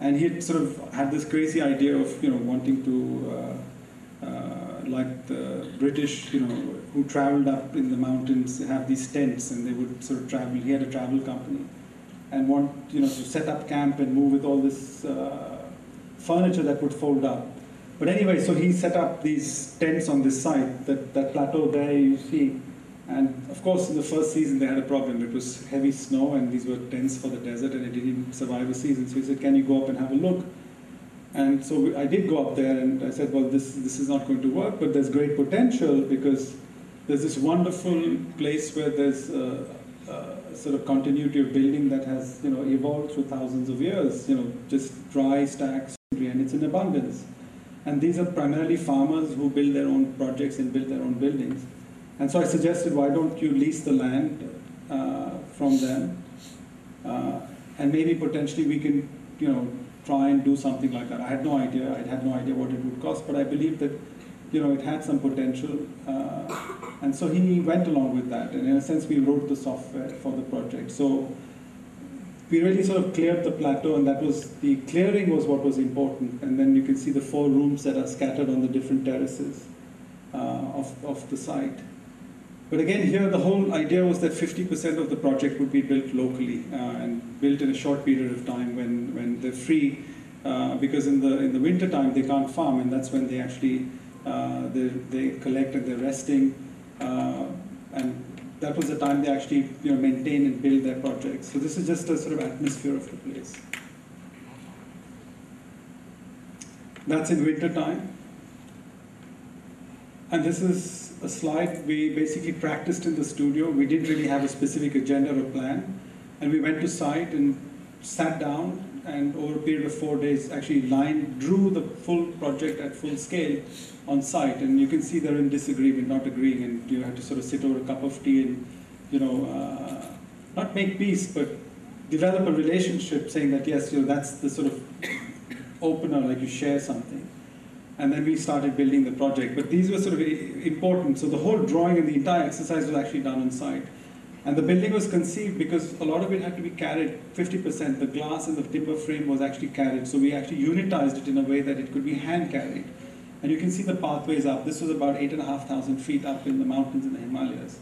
And he had sort of had this crazy idea of, you know, wanting to, uh, uh, like the British, you know, who traveled up in the mountains, have these tents and they would sort of travel. He had a travel company and want, you know, to set up camp and move with all this uh, furniture that would fold up. But anyway, so he set up these tents on this site, that, that plateau there you see. And of course, in the first season, they had a problem. It was heavy snow, and these were tents for the desert, and it didn't survive a season. So he said, Can you go up and have a look? And so I did go up there, and I said, Well, this, this is not going to work, but there's great potential because there's this wonderful place where there's a, a sort of continuity of building that has you know, evolved through thousands of years, you know, just dry stacks, and it's in abundance. And these are primarily farmers who build their own projects and build their own buildings. And so I suggested, why don't you lease the land uh, from them? Uh, and maybe potentially we can, you know, try and do something like that. I had no idea. I had no idea what it would cost, but I believed that, you know, it had some potential. Uh, and so he went along with that. And in a sense, we wrote the software for the project. So we really sort of cleared the plateau, and that was the clearing was what was important. And then you can see the four rooms that are scattered on the different terraces uh, of, of the site. But again, here the whole idea was that 50% of the project would be built locally uh, and built in a short period of time when, when they're free, uh, because in the, in the winter time they can't farm, and that's when they actually uh, they, they collect and they're resting. Uh, and that was the time they actually you know, maintain and build their projects. So this is just a sort of atmosphere of the place. That's in winter time. And this is a slide we basically practiced in the studio. We didn't really have a specific agenda or plan. And we went to site and sat down and over a period of four days, actually line drew the full project at full scale on site. And you can see they're in disagreement, not agreeing, and you have to sort of sit over a cup of tea and, you know, uh, not make peace, but develop a relationship, saying that yes, you know, that's the sort of opener, like you share something. And then we started building the project. But these were sort of important. So the whole drawing and the entire exercise was actually done on site. And the building was conceived because a lot of it had to be carried, 50%. The glass and the timber frame was actually carried. So we actually unitized it in a way that it could be hand carried. And you can see the pathways up. This was about 8,500 feet up in the mountains in the Himalayas.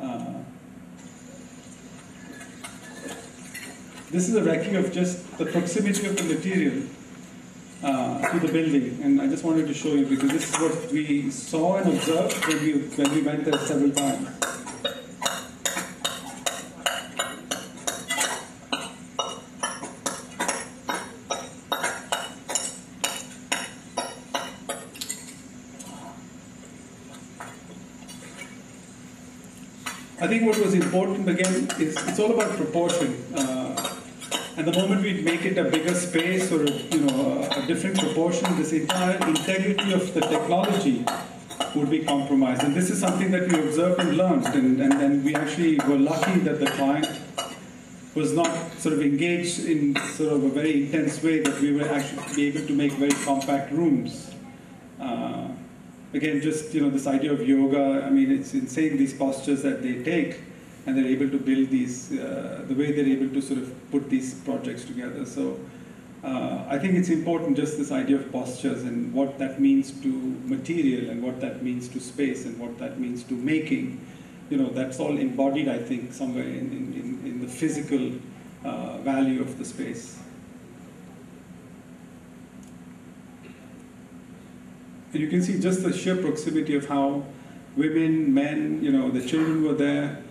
Uh, this is a recce of just the proximity of the material uh, to the building. And I just wanted to show you because this is what we saw and observed when we, when we went there several times. I think what was important again is it's all about proportion. Uh, and the moment we make it a bigger space or you know a, different proportion, this entire integrity of the technology would be compromised. And this is something that we observed and learned. And, and then we actually were lucky that the client was not sort of engaged in sort of a very intense way that we were actually able to make very compact rooms. Uh, again, just you know this idea of yoga. I mean, it's insane these postures that they take, and they're able to build these uh, the way they're able to sort of put these projects together. So. Uh, I think it's important just this idea of postures and what that means to material and what that means to space and what that means to making. You know, that's all embodied, I think, somewhere in, in, in the physical uh, value of the space. And you can see just the sheer proximity of how women, men, you know, the children were there.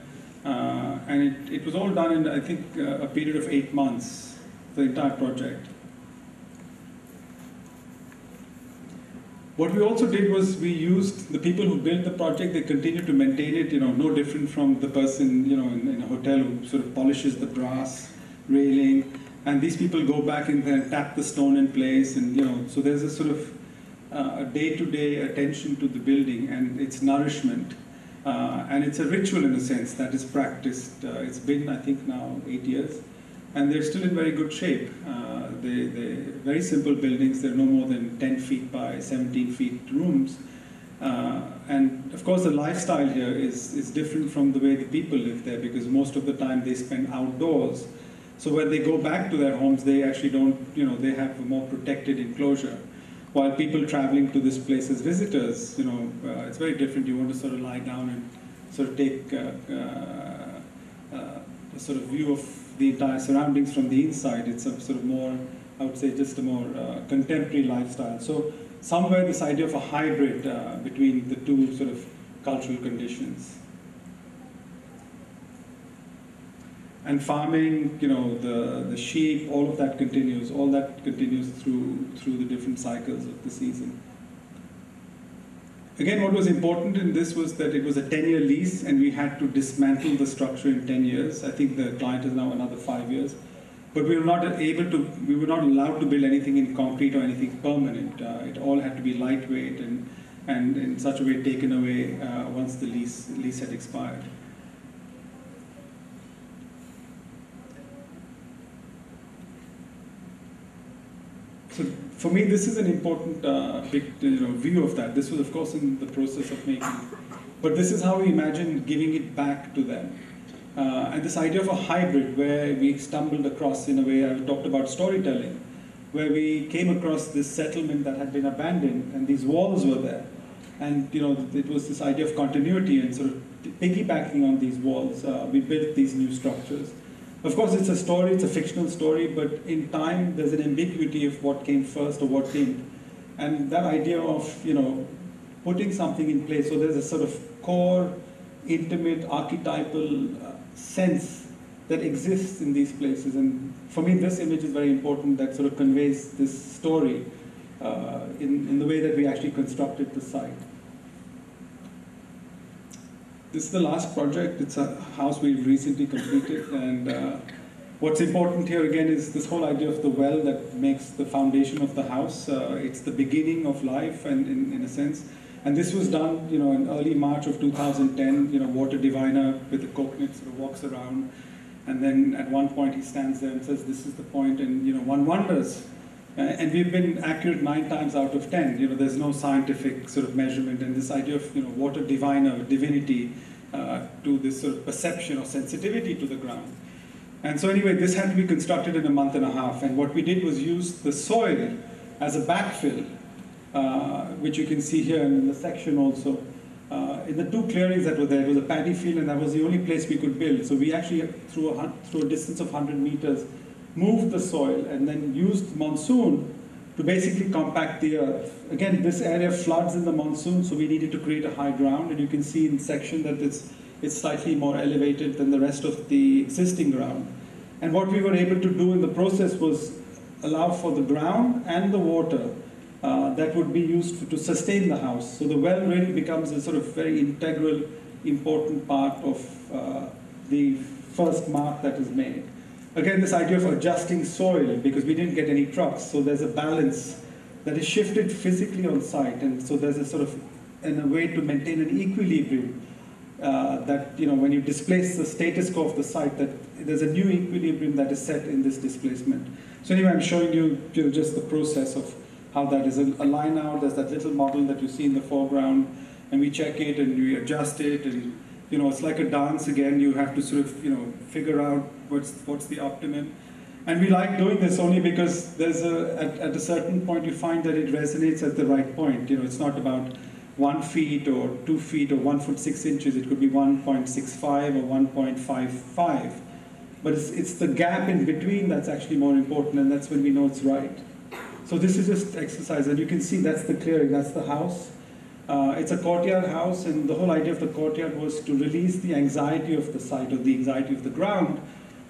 Uh, and it, it was all done in, I think, uh, a period of eight months, the entire project. What we also did was we used the people who built the project, they continue to maintain it, you know, no different from the person, you know, in, in a hotel who sort of polishes the brass railing. And these people go back in there and tap the stone in place, and you know, so there's a sort of uh, a day-to-day attention to the building and its nourishment. Uh, and it's a ritual in a sense that is practiced. Uh, it's been, I think, now eight years, and they're still in very good shape. Uh, they, they're very simple buildings. They're no more than 10 feet by 17 feet rooms. Uh, and of course, the lifestyle here is, is different from the way the people live there because most of the time they spend outdoors. So when they go back to their homes, they actually don't, you know, they have a more protected enclosure. While people traveling to this place as visitors, you know, uh, it's very different. You want to sort of lie down and sort of take uh, uh, uh a sort of view of the entire surroundings from the inside. It's a sort of more, I would say, just a more uh, contemporary lifestyle. So somewhere this idea of a hybrid uh, between the two sort of cultural conditions. And farming, you know, the, the sheep, all of that continues. All that continues through, through the different cycles of the season. Again, what was important in this was that it was a 10-year lease and we had to dismantle the structure in 10 years. I think the client is now another five years. But we were not able to, we were not allowed to build anything in concrete or anything permanent. Uh, it all had to be lightweight and, and in such a way taken away uh, once the lease, lease had expired. So for me, this is an important uh, big you know, view of that. This was, of course, in the process of making. But this is how we imagine giving it back to them. Uh, and this idea of a hybrid where we stumbled across, in a way, I talked about storytelling, where we came across this settlement that had been abandoned and these walls were there. And you know, it was this idea of continuity and sort of piggybacking on these walls. Uh, we built these new structures. Of course, it's a story, it's a fictional story, but in time, there's an ambiguity of what came first or what didn't. And that idea of, you know, putting something in place, so there's a sort of core, intimate, archetypal uh, sense that exists in these places. And for me, this image is very important that sort of conveys this story uh, in, in the way that we actually constructed the site. This is the last project. It's a house we've recently completed, and uh, What's important here again is this whole idea of the well that makes the foundation of the house. Uh, it's the beginning of life, and in, in a sense. And this was done, you know, in early March of 2010. You know, water diviner with the coconut sort of walks around, and then at one point he stands there and says, "This is the point," and you know, one wonders. Uh, and we've been accurate nine times out of ten. You know, there's no scientific sort of measurement, and this idea of you know water diviner, divinity, uh, to this sort of perception or sensitivity to the ground. And so anyway, this had to be constructed in a month and a half. And what we did was use the soil as a backfill, uh, which you can see here in the section also. Uh, in the two clearings that were there, it was a paddy field, and that was the only place we could build. So we actually, through a, through a distance of 100 meters, moved the soil and then used monsoon to basically compact the earth. Again, this area floods in the monsoon, so we needed to create a high ground, and you can see in section that it's it's slightly more elevated than the rest of the existing ground. And what we were able to do in the process was allow for the ground and the water uh, that would be used to sustain the house. So the well really becomes a sort of very integral, important part of uh, the first mark that is made. Again, this idea of adjusting soil, because we didn't get any trucks, so there's a balance that is shifted physically on site, and so there's a sort of, in a way to maintain an equilibrium uh, that you know when you displace the status quo of the site that there's a new equilibrium that is set in this displacement. So anyway, I'm showing you, you know, just the process of how that is. A, a line out, there's that little model that you see in the foreground, and we check it and we adjust it, and you know it's like a dance again. You have to sort of you know figure out what's what's the optimum. And we like doing this only because there's a at, at a certain point you find that it resonates at the right point. You know, it's not about one feet or two feet or one foot six inches. It could be 1.65 or 1.55. But it's, it's the gap in between that's actually more important, and that's when we know it's right. So this is just exercise, and you can see that's the clearing, that's the house. Uh, it's a courtyard house, and the whole idea of the courtyard was to release the anxiety of the site or the anxiety of the ground,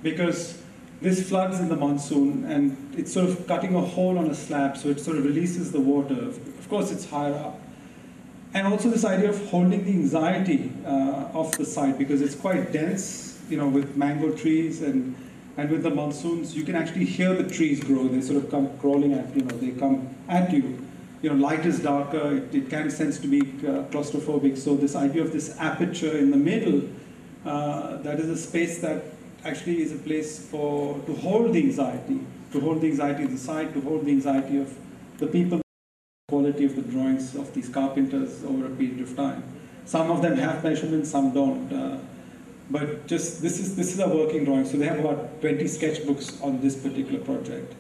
because this floods in the monsoon, and it's sort of cutting a hole on a slab, so it sort of releases the water. Of course, it's higher up. And also this idea of holding the anxiety uh, of the site because it's quite dense, you know, with mango trees and, and with the monsoons, you can actually hear the trees grow. They sort of come crawling at, you know, they come at you. You know, light is darker, it, it can sense to be uh, claustrophobic. So this idea of this aperture in the middle, uh, that is a space that actually is a place for, to hold the anxiety, to hold the anxiety of the site, to hold the anxiety of the people quality of the drawings of these carpenters over a period of time. Some of them have measurements, some don't. Uh, but just this is this is a working drawing. So they have about 20 sketchbooks on this particular project.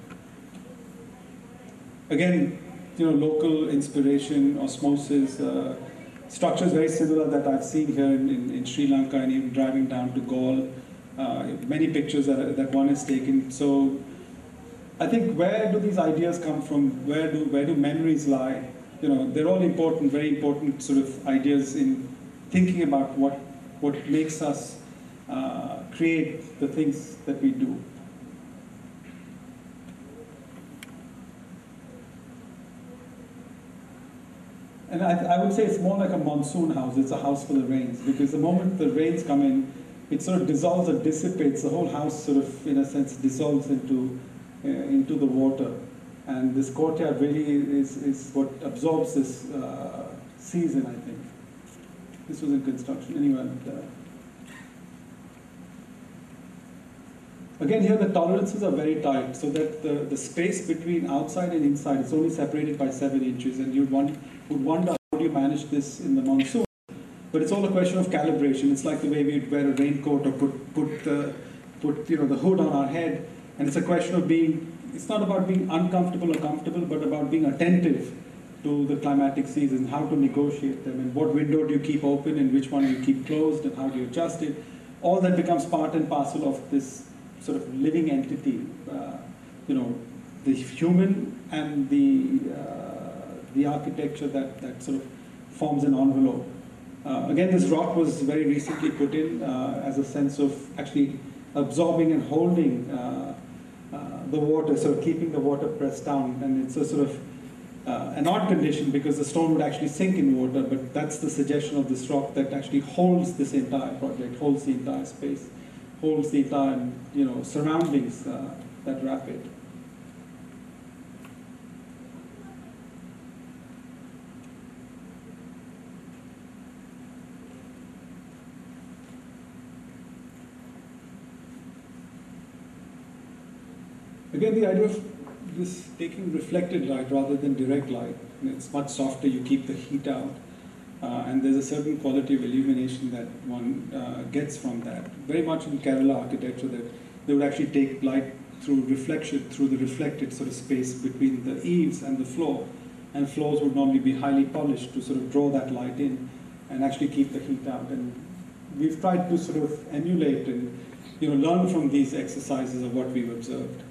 Again, you know, local inspiration, osmosis, uh, structures very similar that I've seen here in, in, in Sri Lanka and even driving down to Galle. Uh, many pictures that, that one has taken. So I think where do these ideas come from? Where do where do memories lie? You know, they're all important, very important sort of ideas in thinking about what what makes us uh, create the things that we do. And I, I, would say it's more like a monsoon house. It's a house for the rains because the moment the rains come in, it sort of dissolves or dissipates. The whole house sort of, in a sense, dissolves into uh, into the water. And this courtyard really is, is what absorbs this uh, season, I think. This was in construction anyway. Uh, Again, here the tolerances are very tight, so that the, the space between outside and inside is only separated by seven inches, and you'd want, would wonder how do you manage this in the monsoon. But it's all a question of calibration. It's like the way we'd wear a raincoat or put, put, the, put you know, the hood on our head and it's a question of being, it's not about being uncomfortable or comfortable, but about being attentive to the climatic seasons, how to negotiate them, and what window do you keep open and which one do you keep closed, and how do you adjust it. All that becomes part and parcel of this sort of living entity, uh, you know, the human and the, uh, the architecture that, that sort of forms an envelope. Uh, again, this rock was very recently put in uh, as a sense of actually absorbing and holding uh, the water, so keeping the water pressed down. And it's a sort of uh, an odd condition because the stone would actually sink in water, but that's the suggestion of this rock that actually holds this entire project, holds the entire space. holds the entire, you know, surroundings uh, that wrap it. Again, the idea of this taking reflected light rather than direct light, it's much softer, you keep the heat out. Uh, and there's a certain quality of illumination that one uh, gets from that. Very much in Kerala architecture, that they would actually take light through reflection, through the reflected sort of space between the eaves and the floor. And floors would normally be highly polished to sort of draw that light in and actually keep the heat out. And we've tried to sort of emulate and you know, learn from these exercises of what we've observed.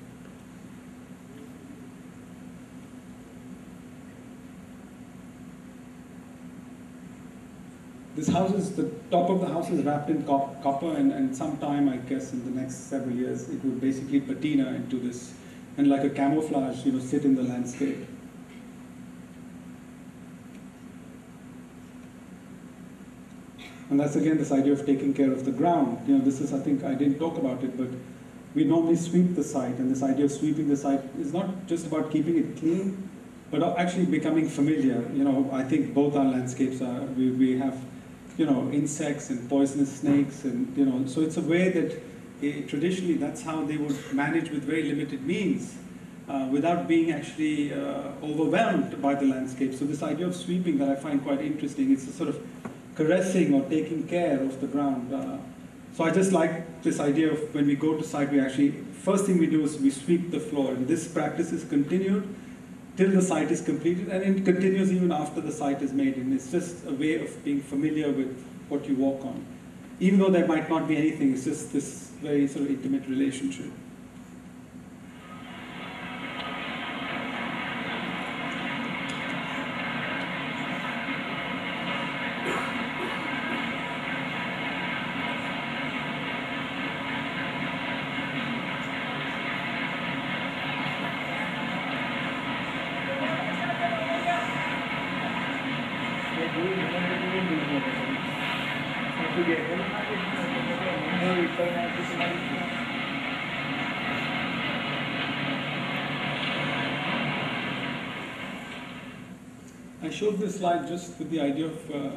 This house is, the top of the house is wrapped in cop copper and, and sometime, I guess, in the next several years, it will basically patina into this, and like a camouflage, you know, sit in the landscape. And that's again this idea of taking care of the ground. You know, this is, I think, I didn't talk about it, but we normally sweep the site, and this idea of sweeping the site is not just about keeping it clean, but actually becoming familiar. You know, I think both our landscapes are, we, we have you know, insects and poisonous snakes, and you know, so it's a way that uh, traditionally that's how they would manage with very limited means, uh, without being actually uh, overwhelmed by the landscape. So this idea of sweeping that I find quite interesting. It's a sort of caressing or taking care of the ground. Uh, so I just like this idea of when we go to site, we actually first thing we do is we sweep the floor, and this practice is continued till the site is completed, and it continues even after the site is made. And it's just a way of being familiar with what you walk on. Even though there might not be anything, it's just this very sort of intimate relationship. I showed this slide just with the idea of uh,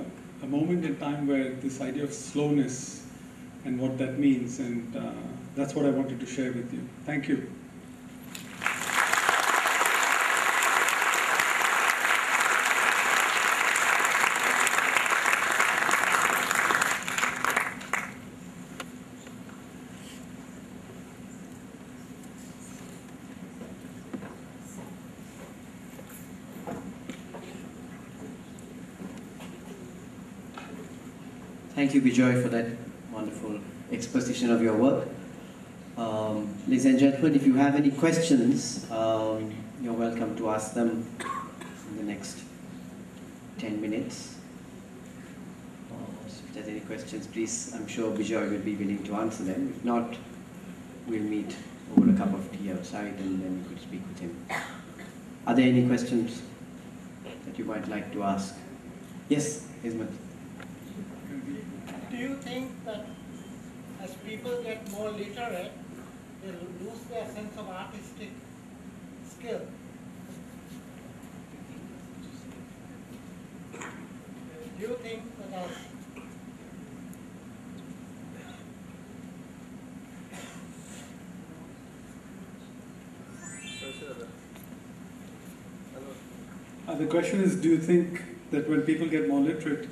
a moment in time where this idea of slowness and what that means, and uh, that's what I wanted to share with you. Thank you. Thank you, Bijoy, for that wonderful exposition of your work. Um, ladies and gentlemen, if you have any questions, um, you're welcome to ask them in the next 10 minutes. Uh, if there's any questions, please, I'm sure Bijoy will be willing to answer them. If not, we'll meet over a cup of tea outside and then we could speak with him. Are there any questions that you might like to ask? Yes, Ismet you think that as people get more literate, they lose their sense of artistic skill? Do you think that as uh, the question is, do you think that when people get more literate,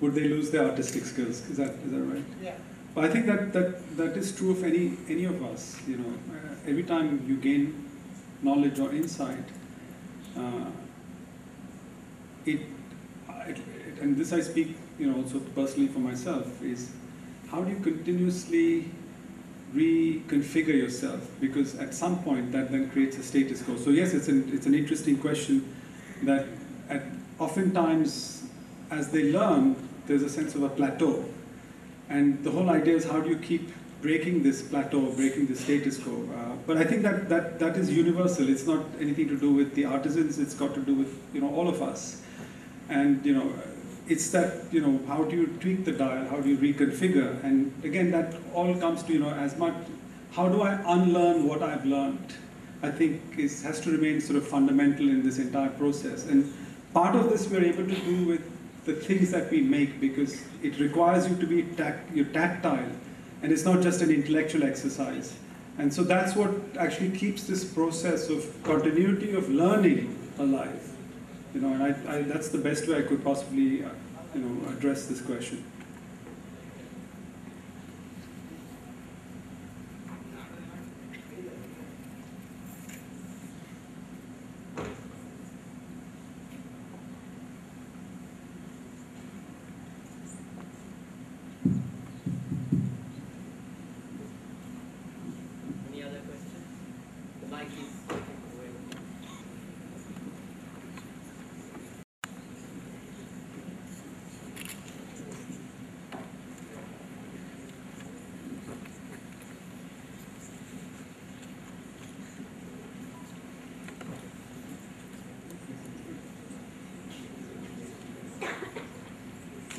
would they lose their artistic skills? Is that is that right? Yeah. But I think that that that is true of any any of us. You know, uh, every time you gain knowledge or insight, uh, it, it, and this I speak, you know, also personally for myself is how do you continuously reconfigure yourself because at some point that then creates a status quo. So yes, it's an it's an interesting question that at oftentimes as they learn, there's a sense of a plateau. And the whole idea is how do you keep breaking this plateau, breaking the status quo. Uh, but I think that, that that is universal. It's not anything to do with the artisans. It's got to do with you know all of us. And you know, it's that you know how do you tweak the dial, how do you reconfigure, and again that all comes to you know as much how do I unlearn what I've learned. I think is has to remain sort of fundamental in this entire process, and part of this we're able to do with the things that we make because it requires you to be tac- you're tactile, and it's not just an intellectual exercise. And so that's what actually keeps this process of continuity of learning alive. You know, and I, I, that's the best way I could possibly, uh, you know, address this question.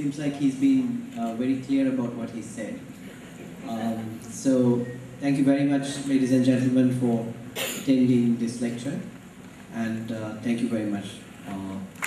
Seems like he's been uh, very clear about what he said. Um, so, thank you very much, ladies and gentlemen, for attending this lecture, and uh, thank you very much uh,